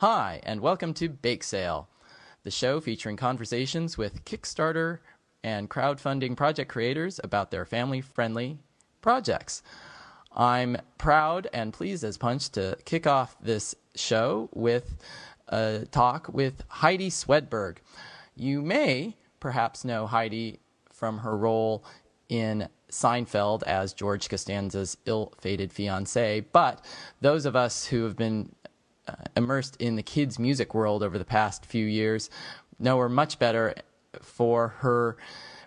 Hi, and welcome to Bake Sale, the show featuring conversations with Kickstarter and crowdfunding project creators about their family friendly projects. I'm proud and pleased as punch to kick off this show with a talk with Heidi Swedberg. You may perhaps know Heidi from her role in Seinfeld as George Costanza's ill fated fiance, but those of us who have been immersed in the kids' music world over the past few years know her much better for her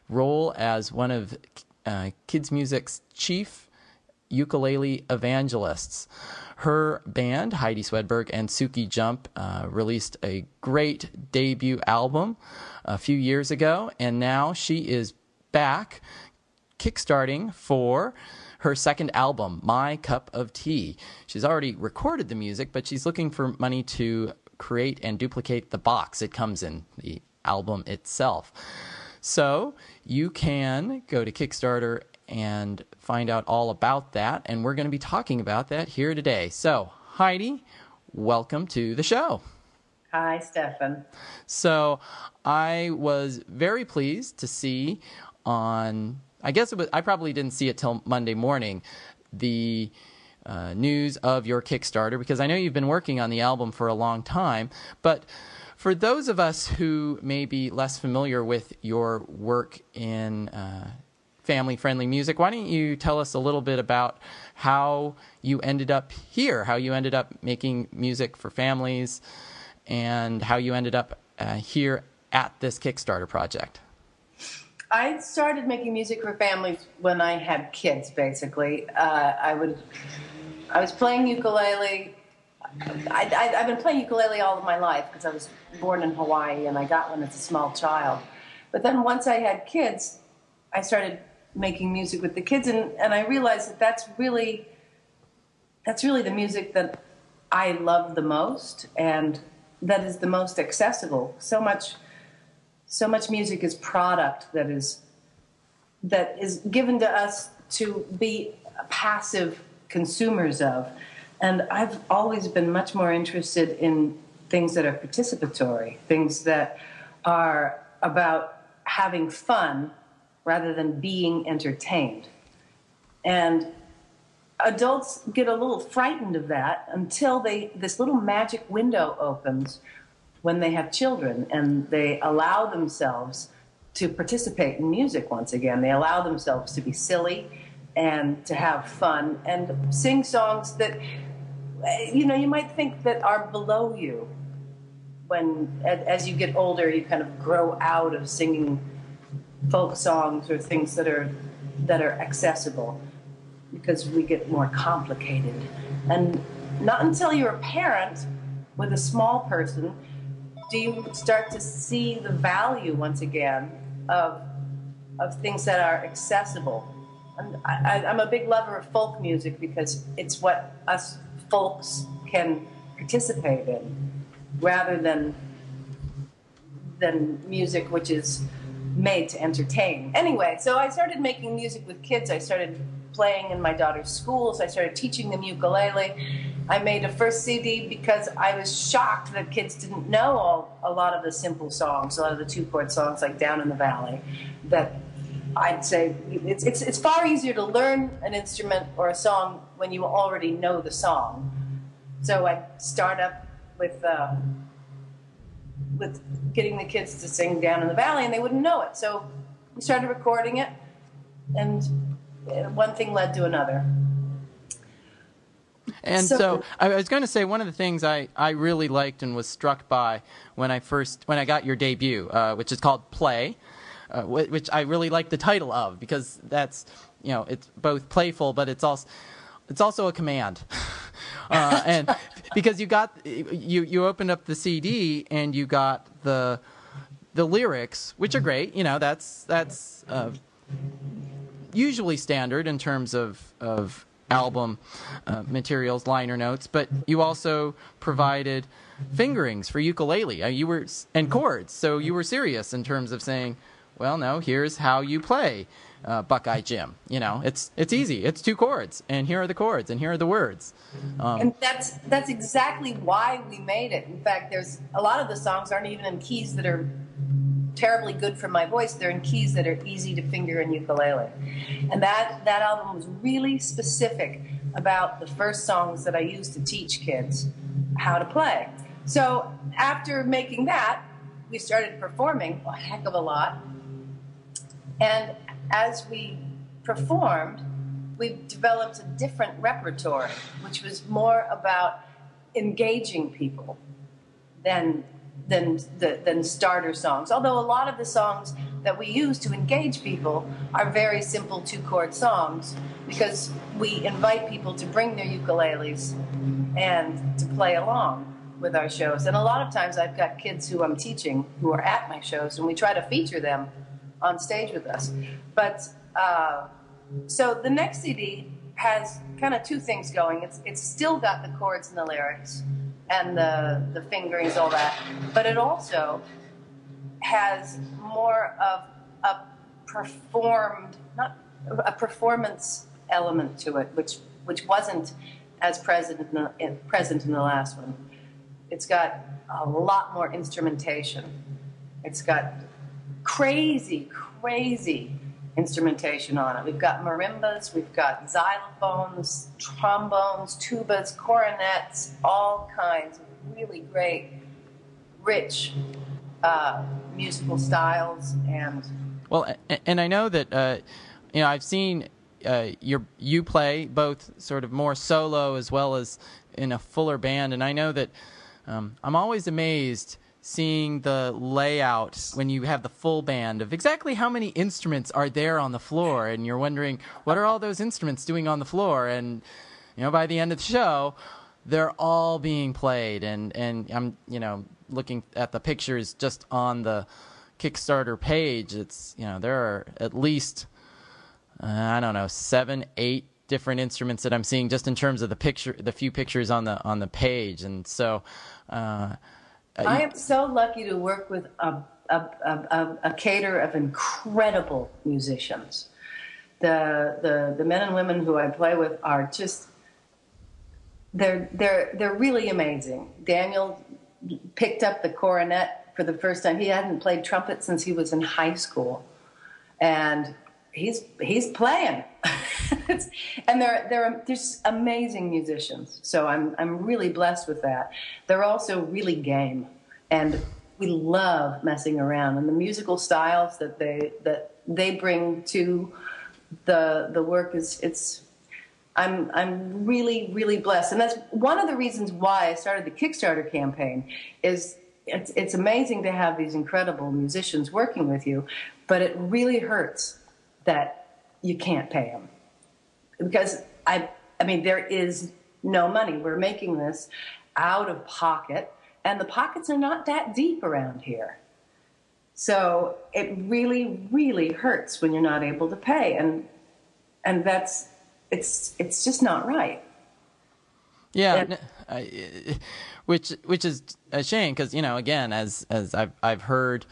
role as one of uh, kids' music's chief ukulele evangelists. Her band, Heidi Swedberg and Sukey Jump, uh, released a great debut album a few years ago, and now she is back kickstarting for her second album, My Cup of Tea. She's already recorded the music, but she's looking for money to create and duplicate the box it comes in, the album itself. So you can go to Kickstarter and find out all about that. And we're going to be talking about that here today. So, Heidi, welcome to the show. Hi, Stefan. So, I was very pleased to see on, I guess it was, I probably didn't see it till Monday morning, the uh, news of your Kickstarter because I know you've been working on the album for a long time. But for those of us who may be less familiar with your work in uh, family friendly music. Why don't you tell us a little bit about how you ended up here, how you ended up making music for families, and how you ended up uh, here at this Kickstarter project? I started making music for families when I had kids. Basically, uh, I would I was playing ukulele. I, have been playing ukulele all of my life because I was born in Hawaii and I got one as a small child. But then once I had kids, I started making music with the kids, and, and I realized that that's really that's really the music that I love the most, and that is the most accessible. So much, so much music is product that is that is given to us to be passive consumers of, and I've always been much more interested in things that are participatory, things that are about having fun rather than being entertained. And adults get a little frightened of that until they this little magic window opens when they have children and they allow themselves to participate in music once again. They allow themselves to be silly and to have fun and sing songs that you know you might think that are below you when as you get older you kind of grow out of singing folk songs or things that are that are accessible because we get more complicated and not until you're a parent with a small person do you start to see the value once again of of things that are accessible and I, I'm a big lover of folk music because it's what us folks can participate in rather than than music which is made to entertain. Anyway, so I started making music with kids. I started playing in my daughter's schools. I started teaching them ukulele. I made a first CD because I was shocked that kids didn't know all, a lot of the simple songs, a lot of the two chord songs like Down in the Valley. That I'd say it's, it's, it's far easier to learn an instrument or a song when you already know the song. So I start up with. Uh, with getting the kids to sing down in the valley, and they wouldn't know it. So we started recording it, and one thing led to another. And so, so, I was going to say one of the things I, I really liked and was struck by when I first when I got your debut, uh, which is called Play, uh, which I really like the title of because that's you know it's both playful but it's also it's also a command. uh, and because you got you you opened up the CD and you got the the lyrics, which are great. You know, that's that's uh, usually standard in terms of of album uh, materials, liner notes. But you also provided fingerings for ukulele. Uh, you were and chords, so you were serious in terms of saying, "Well, no, here's how you play." uh, Buckeye Jim. You know, it's it's easy. It's two chords, and here are the chords, and here are the words. Um, and that's that's exactly why we made it. In fact, there's a lot of the songs aren't even in keys that are terribly good for my voice. They're in keys that are easy to finger in ukulele, and that that album was really specific about the first songs that I used to teach kids how to play. So after making that, we started performing a heck of a lot. And as we performed, we developed a different repertoire, which was more about engaging people than than the, than starter songs. Although a lot of the songs that we use to engage people are very simple two chord songs because we invite people to bring their ukuleles and to play along with our shows. And a lot of times I've got kids who I'm teaching who are at my shows, and we try to feature them on stage with us. But uh, so the next CD has kind of two things going. It's it's still got the chords and the lyrics and the the fingerings, all that, but it also has more of a performed, not a performance element to it, which which wasn't as present in the, present in the last one. It's got a lot more instrumentation. It's got crazy, crazy instrumentation on it. We've got marimbas, we've got xylophones, trombones, tubas, cornets, all kinds of really great, rich uh, musical styles and. Well, and I know that uh, you know I've seen uh, your you play both sort of more solo as well as in a fuller band, and I know that um, I'm always amazed seeing the layout when you have the full band of exactly how many instruments are there on the floor, and you're wondering what are all those instruments doing on the floor, and you know by the end of the show, they're all being played, and and I'm you know looking at the pictures just on the Kickstarter page. It's you know there are at least uh, I don't know seven, eight different instruments that I'm seeing just in terms of the picture, the few pictures on the on the page, and so. Uh, Uh, I am so lucky to work with a, a, a, a cadre of incredible musicians. The, the, the men and women who I play with are just they're they're they're really amazing. Daniel picked up the cornet for the first time. He hadn't played trumpet since he was in high school, and he's he's playing. and they're they're just amazing musicians. So I'm I'm really blessed with that. They're also really game, and we love messing around. And the musical styles that they that they bring to the the work is it's. I'm I'm really really blessed, and that's one of the reasons why I started the Kickstarter campaign. Is it's it's amazing to have these incredible musicians working with you, but it really hurts that you can't pay them because I, I mean, there is no money. We're making this out of pocket, and the pockets are not that deep around here. So it really, really hurts when you're not able to pay, and and that's it's it's just not right. Yeah, and, which which is a shame because you know again as as I've I've heard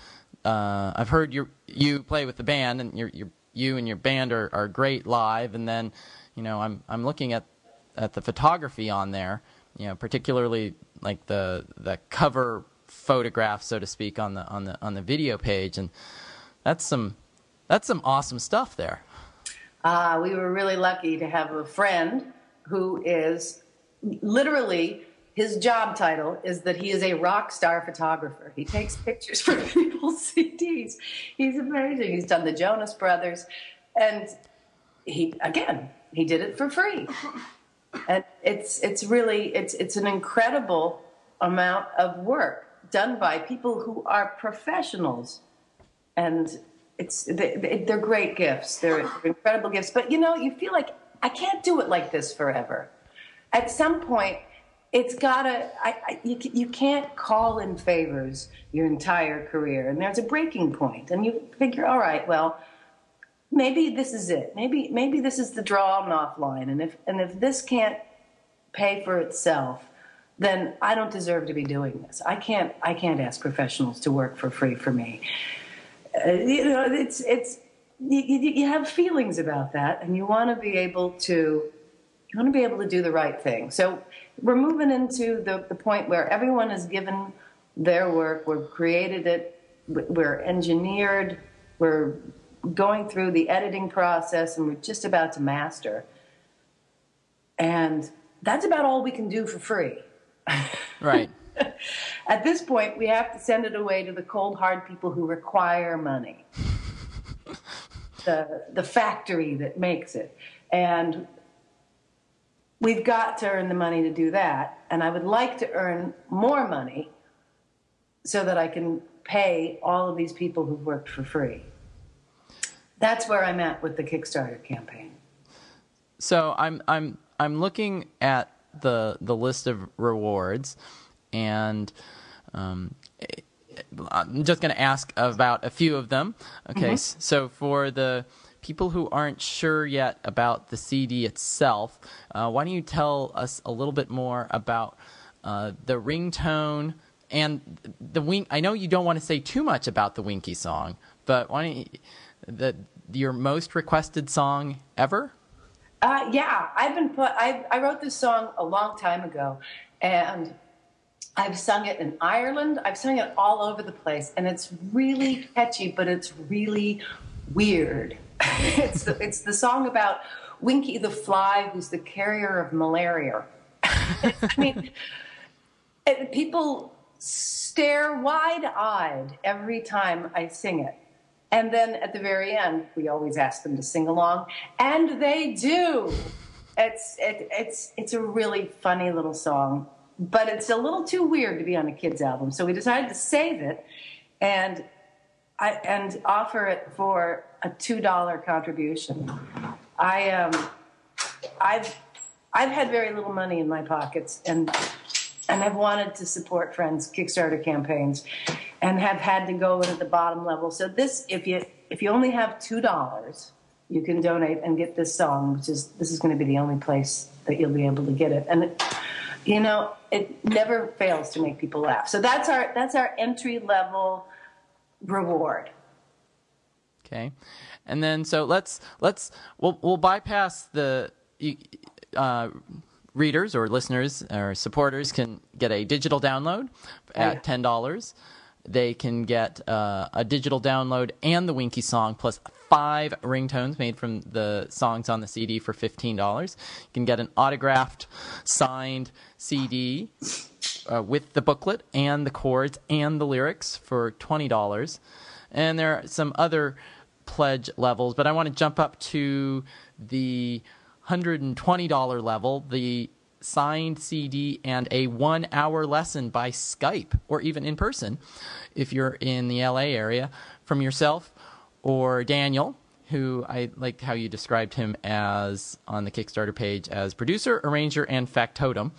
uh, I've heard you you play with the band and you're you're you and your band are, are great live, and then you know I'm I'm looking at at the photography on there, you know, particularly like the the cover photograph, so to speak, on the on the on the video page, and that's some that's some awesome stuff there. Uh, we were really lucky to have a friend who is literally his job title is that he is a rock star photographer. He takes pictures for people's CDs. He's amazing. He's done the Jonas Brothers, and he again he did it for free. And it's it's really it's it's an incredible amount of work done by people who are professionals, and it's they, are great gifts. They're incredible gifts. But you know, you feel like I can't do it like this forever. At some point it's gotta I, I, you, you can't call in favors your entire career and there's a breaking point and you figure all right well maybe this is it. Maybe maybe this is the draw and off line and if and if this can't pay for itself then i don't deserve to be doing this. I can't i can't ask professionals to work for free for me. Uh, you know it's it's you, you, you have feelings about that, and you want to be able to you want to be able to do the right thing. So we're moving into the, the point where everyone is given their work, we've created it, we're engineered, we're going through the editing process, and we're just about to master. And that's about all we can do for free. Right. At this point, we have to send it away to the cold, hard people who require money. the, the factory that makes it. And we've got to earn the money to do that. And I would like to earn more money so that I can pay all of these people who've worked for free. That's where I'm at with the Kickstarter campaign. So I'm I'm I'm looking at the the list of rewards, and um, I'm just going to ask about a few of them. Okay, mm-hmm. so for the people who aren't sure yet about the CD itself, uh, why don't you tell us a little bit more about uh, the ringtone and the wink? I know you don't want to say too much about the Winky song, but why don't you, the your most requested song ever? Uh, yeah, I've been put. I, I wrote this song a long time ago, and I've sung it in Ireland. I've sung it all over the place, and it's really catchy, but it's really weird. it's the, it's the song about Winky the fly, who's the carrier of malaria. I mean, it, people stare wide-eyed every time I sing it. And then at the very end, we always ask them to sing along, and they do. It's it, it's it's a really funny little song, but it's a little too weird to be on a kids album. So we decided to save it, and I and offer it for a two dollar contribution. I um, I've I've had very little money in my pockets, and and I've wanted to support friends' Kickstarter campaigns, and have had to go in at the bottom level. So this, if you if you only have two dollars, you can donate and get this song, which is this is going to be the only place that you'll be able to get it. And it, you know, it never fails to make people laugh. So that's our that's our entry level reward. Okay, and then so let's let's we'll we'll bypass the. Uh, readers or listeners or supporters can get a digital download at ten dollars they can get uh, a digital download and the Winky song plus five ringtones made from the songs on the CD for $15. You can get an autographed, signed CD uh, with the booklet and the chords and the lyrics for $20. And there are some other pledge levels, but I want to jump up to the $120 level. The signed CD, and a one hour lesson by Skype or even in person if you're in the LA area from yourself or Daniel, who I like how you described him as on the Kickstarter page as producer, arranger, and factotum.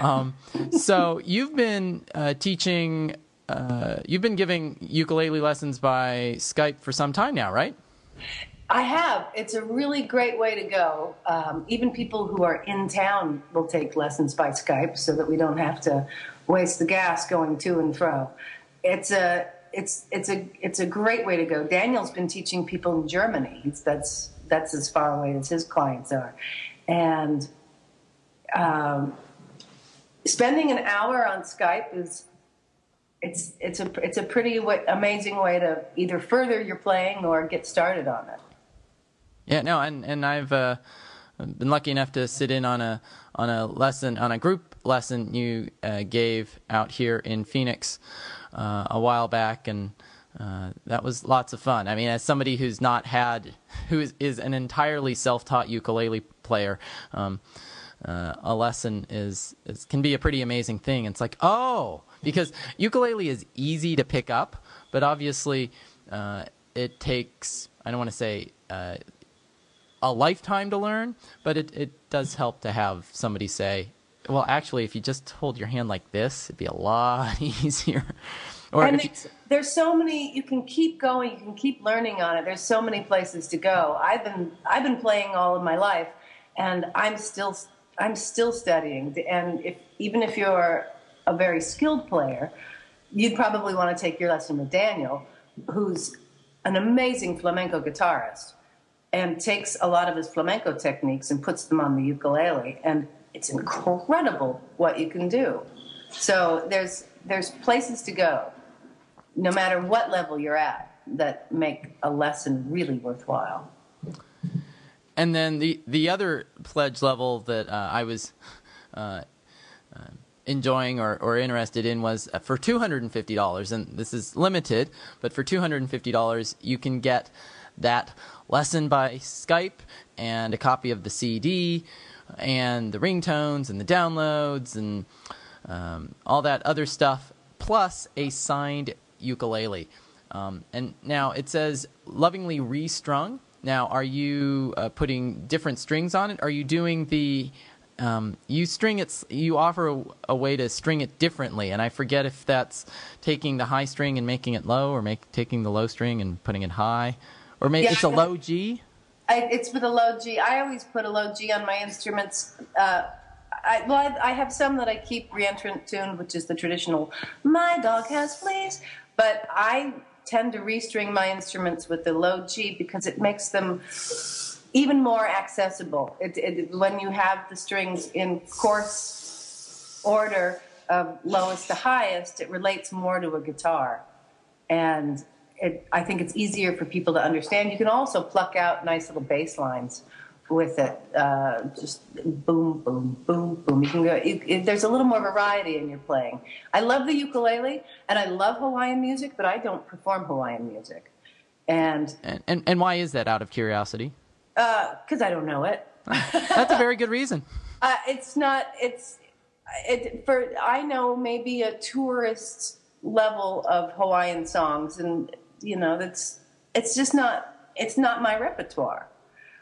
Um, so you've been uh, teaching, uh, you've been giving ukulele lessons by Skype for some time now, right? I have. It's a really great way to go. Um, even people who are in town will take lessons by Skype so that we don't have to waste the gas going to and fro. It's a it's it's a it's a great way to go. Daniel's been teaching people in Germany. That's that's as far away as his clients are, and um, spending an hour on Skype is it's it's a it's a pretty w- amazing way to either further your playing or get started on it. Yeah, no, and and I've uh, been lucky enough to sit in on a on a lesson on a group lesson you uh, gave out here in Phoenix uh, a while back, and uh, that was lots of fun. I mean, as somebody who's not had who is, is an entirely self-taught ukulele player. Um, uh, a lesson is, is can be a pretty amazing thing. It's like, oh, because ukulele is easy to pick up, but obviously uh, it takes I don't want to say uh, a lifetime to learn, but it, it does help to have somebody say, well, actually, if you just hold your hand like this, it'd be a lot easier. or and you, there's so many you can keep going, you can keep learning on it. There's so many places to go. I've been I've been playing all of my life, and I'm still I'm still studying. And if even if you're a very skilled player, you'd probably want to take your lesson with Daniel, who's an amazing flamenco guitarist and takes a lot of his flamenco techniques and puts them on the ukulele and it's incredible what you can do. So there's there's places to go no matter what level you're at that make a lesson really worthwhile. And then the the other pledge level that uh, I was uh, enjoying or, or interested in was uh, for two hundred and this is limited, but for two hundred and fifty dollars you can get that lesson by Skype and a copy of the CD and the ringtones and the downloads and um, all that other stuff, plus a signed ukulele. Um, and now it says lovingly restrung now, are you uh, putting different strings on it? Are you doing the um, you string it? You offer a, a, way to string it differently, and I forget if that's taking the high string and making it low, or make taking the low string and putting it high, or maybe yeah, it's a low G. I, it's with a low G. I always put a low G on my instruments. Uh, I, well, I, I, have some that I keep reentrant tuned, which is the traditional "My dog has fleas," but I tend to restring my instruments with the low G because it makes them even more accessible. It, it, when you have the strings in course order of lowest to highest, it relates more to a guitar. And it, I think it's easier for people to understand. You can also pluck out nice little bass lines with it. Uh, just boom, boom, boom, boom. You can go. You, it, there's a little more variety in your playing. I love the ukulele and I love Hawaiian music, but I don't perform Hawaiian music. And and and, and why is that? Out of curiosity? Because uh, I don't know it. That's a very good reason. Uh, it's not. It's it for. I know maybe a tourist level of Hawaiian songs, and you know that's. It's just not. It's not my repertoire.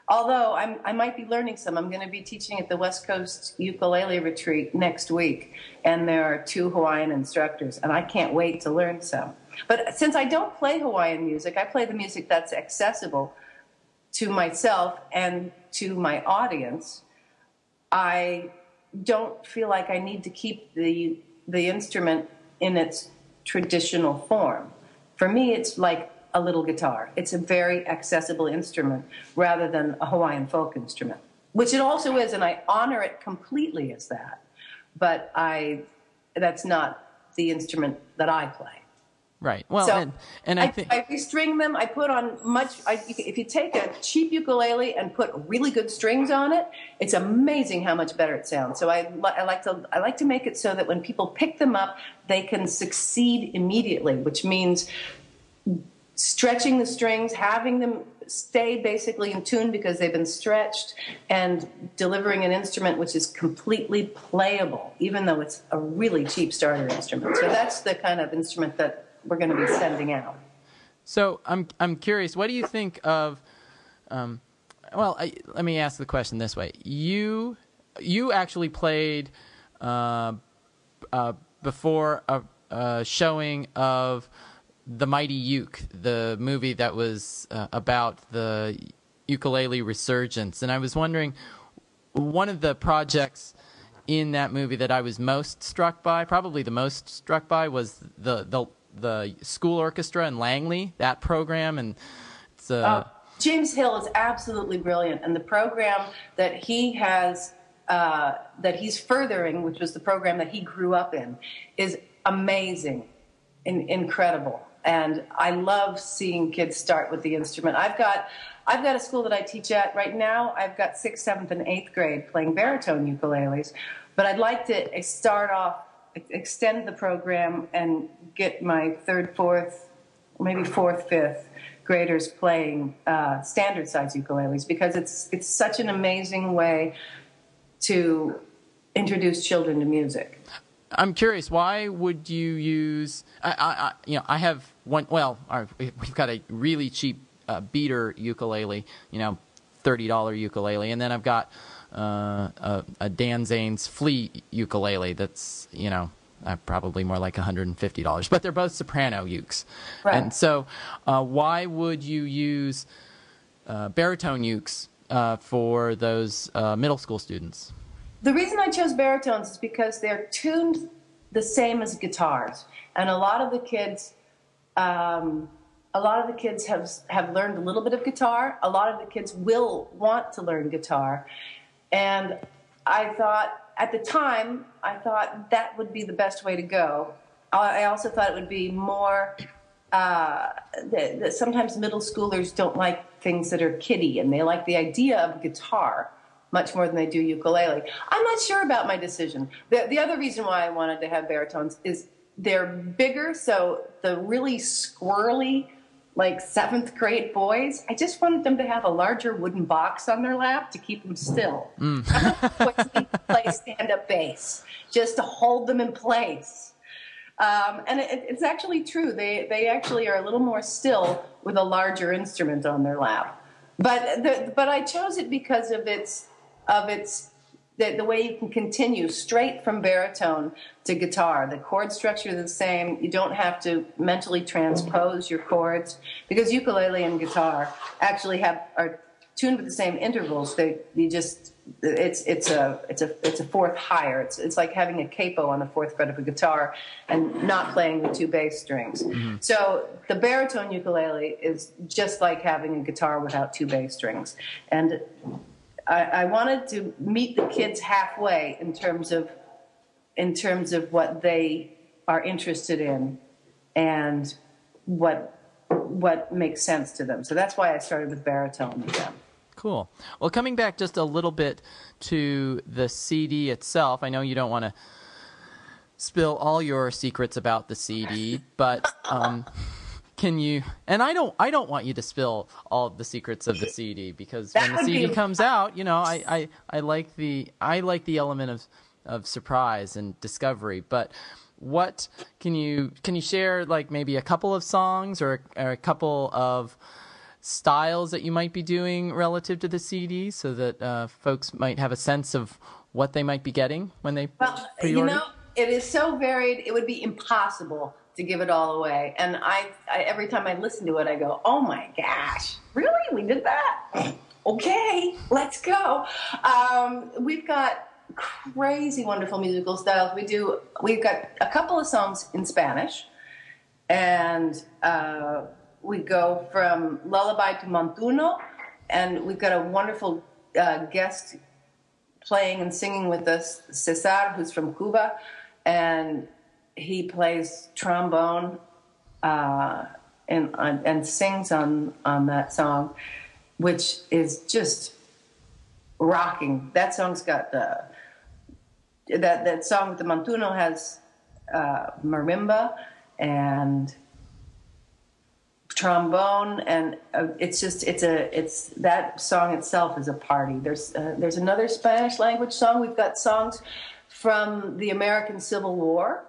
Although I'm, I might be learning some. I'm going to be teaching at the West Coast Ukulele Retreat next week, and there are two Hawaiian instructors, and I can't wait to learn some. But since I don't play Hawaiian music, I play the music that's accessible to myself and to my audience. I don't feel like I need to keep the the instrument in its traditional form. For me, it's like a little guitar. It's a very accessible instrument rather than a Hawaiian folk instrument, which it also is, and I honor it completely as that. But I, that's not the instrument that I play. Right. Well, so and, and I, think I restring them. I put on much. I, if you take a cheap ukulele and put really good strings on it, it's amazing how much better it sounds. So I, I like to I like to make it so that when people pick them up, they can succeed immediately, which means stretching the strings, having them stay basically in tune because they've been stretched, and delivering an instrument which is completely playable, even though it's a really cheap starter instrument. So that's the kind of instrument that we're going to be sending out. So I'm I'm curious. What do you think of? Um, well, I, let me ask the question this way: you you actually played uh, uh, before a, a showing of the Mighty Uke, the movie that was uh, about the ukulele resurgence, and I was wondering, one of the projects in that movie that I was most struck by, probably the most struck by, was the the the school orchestra in Langley. That program and it's uh, oh, James Hill is absolutely brilliant, and the program that he has uh, that he's furthering, which was the program that he grew up in, is amazing, and incredible and I love seeing kids start with the instrument. I've got I've got a school that I teach at right now. I've got sixth, seventh, and eighth grade playing baritone ukuleles, but I'd like to start off extend the program and get my third, fourth, maybe fourth, fifth graders playing uh, standard size ukuleles because it's it's such an amazing way to introduce children to music. I'm curious. Why would you use? I, I, you know, I have one. Well, we've got a really cheap uh, beater ukulele. You know, thirty dollar ukulele, and then I've got uh, a, a, Dan Zanes flea ukulele. That's you know. Uh, probably more like $150, but they're both soprano ukes. Right. And so, uh, why would you use uh, baritone ukes uh, for those middle school students? The reason I chose baritones is because they're tuned the same as guitars. And a lot of the kids, um, a lot of the kids have have learned a little bit of guitar. A lot of the kids will want to learn guitar, and I thought at the time I thought that would be the best way to go. I also thought it would be more. Uh, sometimes middle schoolers don't like things that are kiddie, and they like the idea of guitar much more than they do ukulele. I'm not sure about my decision. The, the other reason why I wanted to have baritones is they're bigger, so the really squirrely, like seventh grade boys, I just wanted them to have a larger wooden box on their lap to keep them still. Mm. play stand up bass just to hold them in place. Um, and it, it's actually true. They, they actually are a little more still with a larger instrument on their lap. But, the, but I chose it because of its of its the, the, way you can continue straight from baritone to guitar. The chord structure is the same. You don't have to mentally transpose your chords because ukulele and guitar actually have are tuned with the same intervals. They you just it's it's a it's a it's a fourth higher. It's it's like having a capo on the fourth fret of a guitar and not playing the two bass strings. Mm-hmm. So the baritone ukulele is just like having a guitar without two bass strings and I, I wanted to meet the kids halfway in terms of in terms of what they are interested in and what what makes sense to them. So that's why I started with baritone with them. Cool. Well, coming back just a little bit to the CD itself, I know you don't want to spill all your secrets about the CD, but um, can you and i don't i don't want you to spill all the secrets of the cd because that when the cd be... comes out you know I, I i like the i like the element of of surprise and discovery but what can you can you share like maybe a couple of songs or, or a couple of styles that you might be doing relative to the cd so that uh, folks might have a sense of what they might be getting when they well pre-order? you know it is so varied it would be impossible to give it all away. And I, I, every time I listen to it, I go, "Oh my gosh, really? We did that? okay, let's go." Um, we've got crazy, wonderful musical styles. We do. We've got a couple of songs in Spanish, and uh, we go from lullaby to montuno, and we've got a wonderful uh, guest playing and singing with us, Cesar, who's from Cuba, and he plays trombone uh, and and sings on on that song, which is just rocking. That song's got the that that song with the Montuno has uh, marimba and trombone and uh, it's just it's a it's that song itself is a party. There's uh, there's another spanish language song. We've got songs from the american civil war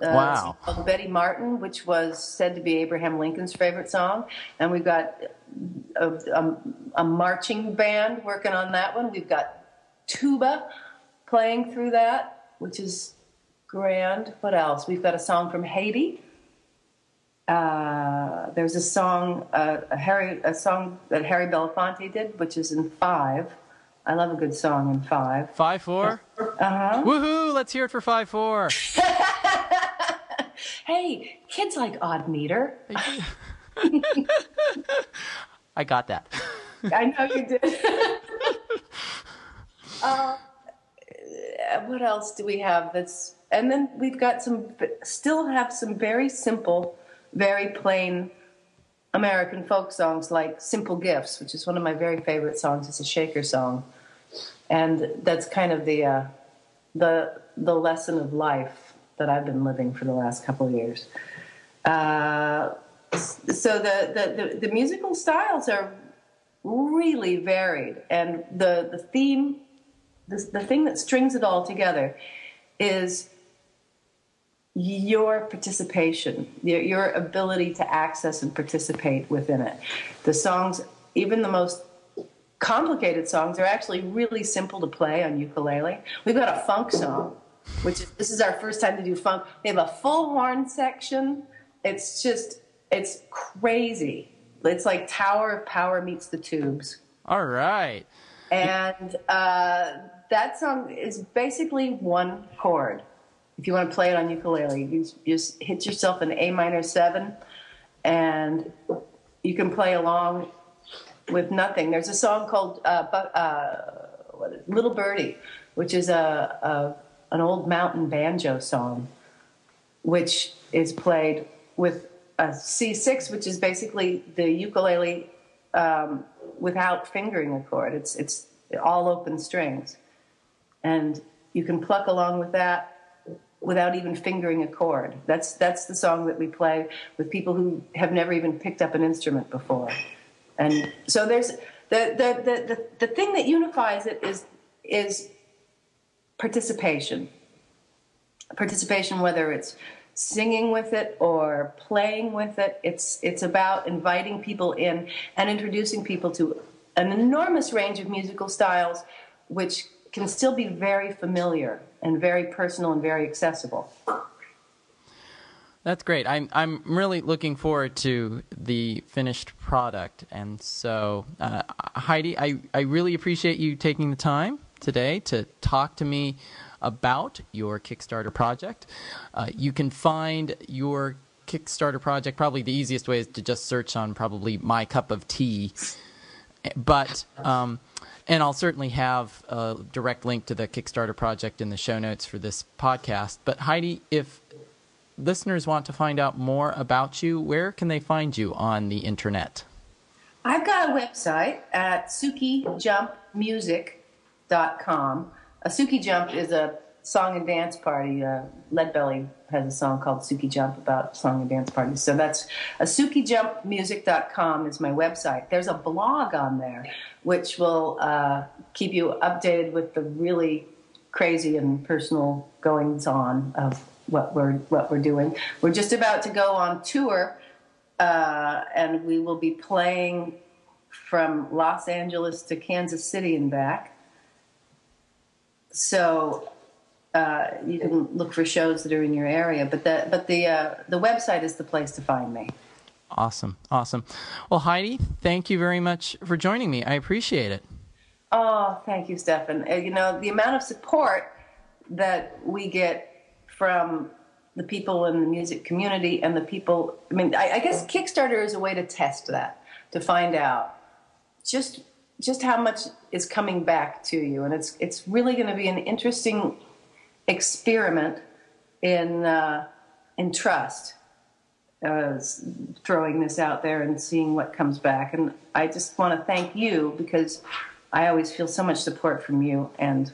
uh, wow. Called Betty Martin, which was said to be Abraham Lincoln's favorite song. And we've got a, a, a marching band working on that one. We've got tuba playing through that, which is grand. What else? We've got a song from Haiti. Uh, there's a song, uh, a Harry, a song that Harry Belafonte did, which is in five. I love a good song in five. Five four. Uh huh. Woohoo! Let's hear it for five four. hey, kids like odd meter. I got that. I know you did. uh, what else do we have? That's and then we've got some. Still have some very simple, very plain American folk songs like "Simple Gifts," which is one of my very favorite songs. It's a Shaker song, and that's kind of the uh, the the lesson of life that I've been living for the last couple of years. Uh, so the, the, the, the, musical styles are really varied, and the, the theme, the, the thing that strings it all together is your participation, your, your ability to access and participate within it. The songs, even the most complicated songs, are actually really simple to play on ukulele. We've got a funk song which is, this is our first time to do funk. We have a full horn section. It's just, it's crazy. It's like Tower of Power meets the Tubes. All right. And uh, that song is basically one chord. If you want to play it on ukulele, you just hit yourself an A minor seven and you can play along with nothing. There's a song called uh, uh, what is- "Little Birdie," which is a, a an old mountain banjo song, which is played with a C6, which is basically the ukulele um, without fingering a chord. It's it's all open strings, and you can pluck along with that without even fingering a chord. That's that's the song that we play with people who have never even picked up an instrument before. And so there's the the the the, the thing that unifies it is is participation. Participation, whether it's singing with it or playing with it, it's it's about inviting people in and introducing people to an enormous range of musical styles, which can still be very familiar and very personal and very accessible. That's great. I'm I'm really looking forward to the finished product, and so uh, Heidi, I I really appreciate you taking the time today to talk to me about your Kickstarter project. Uh, you can find your Kickstarter project. Probably the easiest way is to just search on probably my cup of tea, but. Um, and I'll certainly have a direct link to the Kickstarter project in the show notes for this podcast. But Heidi, if listeners want to find out more about you, where can they find you on the internet? I've got a website at sukeyjumpmusic.com. A Sukey Jump is a song and dance party. Uh, Leadbelly has a song called Sukey Jump about song and dance parties. So that's a sukeyjumpmusic.com is my website. There's a blog on there which will uh, keep you updated with the really crazy and personal goings on of what we're what we're doing. We're just about to go on tour, uh, and we will be playing from Los Angeles to Kansas City and back. So uh, you can look for shows that are in your area, but the but the uh, the website is the place to find me. Awesome, awesome. Well, Heidi, thank you very much for joining me. I appreciate it. Oh, thank you, Stefan. Uh, You know, the amount of support that we get from the people in the music community and the people, I mean, I, I guess Kickstarter is a way to test that, to find out just just how much is coming back to you. And it's, it's really going to be an interesting experiment in, uh, in trust uh, throwing this out there and seeing what comes back. And I just want to thank you because I always feel so much support from you. And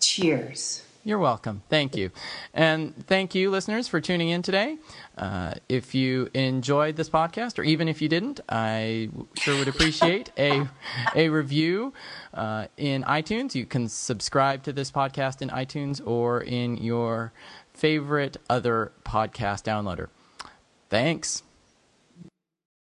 cheers. You're welcome. Thank you. And thank you, listeners, for tuning in today. Uh, if you enjoyed this podcast, or even if you didn't, I sure would appreciate a, a review uh, in iTunes. You can subscribe to this podcast in iTunes or in your favorite other podcast downloader. Thanks.